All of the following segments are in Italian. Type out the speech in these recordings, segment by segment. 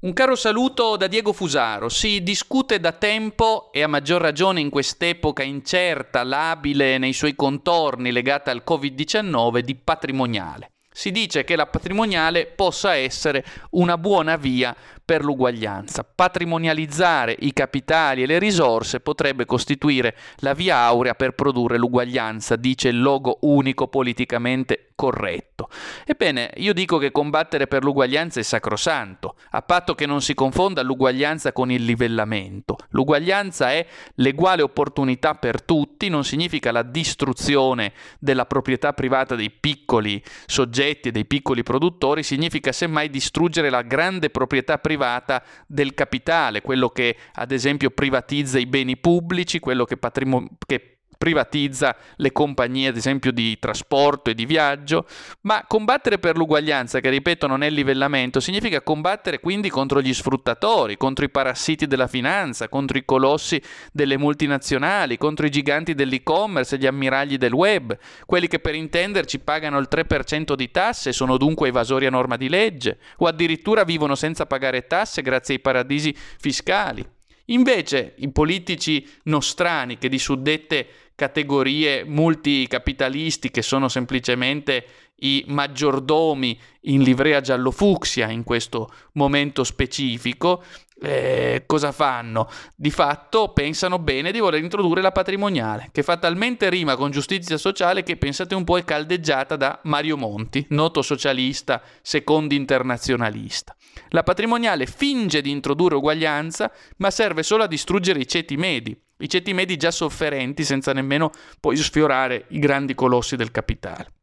Un caro saluto da Diego Fusaro. Si discute da tempo e a maggior ragione in quest'epoca incerta, labile nei suoi contorni legata al Covid-19 di patrimoniale. Si dice che la patrimoniale possa essere una buona via per l'uguaglianza. Patrimonializzare i capitali e le risorse potrebbe costituire la via aurea per produrre l'uguaglianza, dice il logo unico politicamente corretto. Ebbene, io dico che combattere per l'uguaglianza è sacrosanto, a patto che non si confonda l'uguaglianza con il livellamento. L'uguaglianza è l'eguale opportunità per tutti, non significa la distruzione della proprietà privata dei piccoli soggetti e dei piccoli produttori, significa semmai distruggere la grande proprietà privata privata del capitale, quello che ad esempio privatizza i beni pubblici, quello che, patrimo- che privatizza le compagnie, ad esempio, di trasporto e di viaggio, ma combattere per l'uguaglianza, che ripeto non è il livellamento, significa combattere quindi contro gli sfruttatori, contro i parassiti della finanza, contro i colossi delle multinazionali, contro i giganti dell'e-commerce e gli ammiragli del web, quelli che per intenderci pagano il 3% di tasse e sono dunque evasori a norma di legge, o addirittura vivono senza pagare tasse grazie ai paradisi fiscali. Invece i politici nostrani che di suddette categorie multicapitalisti che sono semplicemente i maggiordomi in livrea giallo-fucsia in questo momento specifico, eh, cosa fanno? Di fatto pensano bene di voler introdurre la patrimoniale, che fa talmente rima con giustizia sociale che pensate un po' è caldeggiata da Mario Monti, noto socialista, secondo internazionalista. La patrimoniale finge di introdurre uguaglianza, ma serve solo a distruggere i ceti medi, i ceti medi già sofferenti senza nemmeno poi sfiorare i grandi colossi del capitale.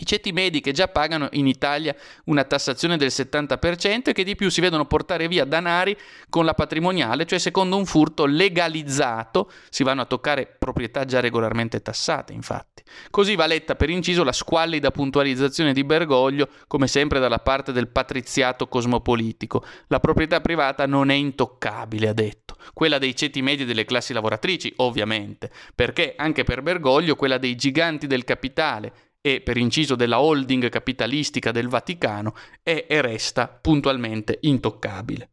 I ceti medi che già pagano in Italia una tassazione del 70% e che di più si vedono portare via danari con la patrimoniale, cioè secondo un furto legalizzato, si vanno a toccare proprietà già regolarmente tassate, infatti. Così va letta per inciso la squallida puntualizzazione di Bergoglio, come sempre dalla parte del patriziato cosmopolitico. La proprietà privata non è intoccabile, ha detto. Quella dei ceti medi delle classi lavoratrici, ovviamente, perché anche per Bergoglio quella dei giganti del capitale e per inciso della holding capitalistica del Vaticano è e resta puntualmente intoccabile.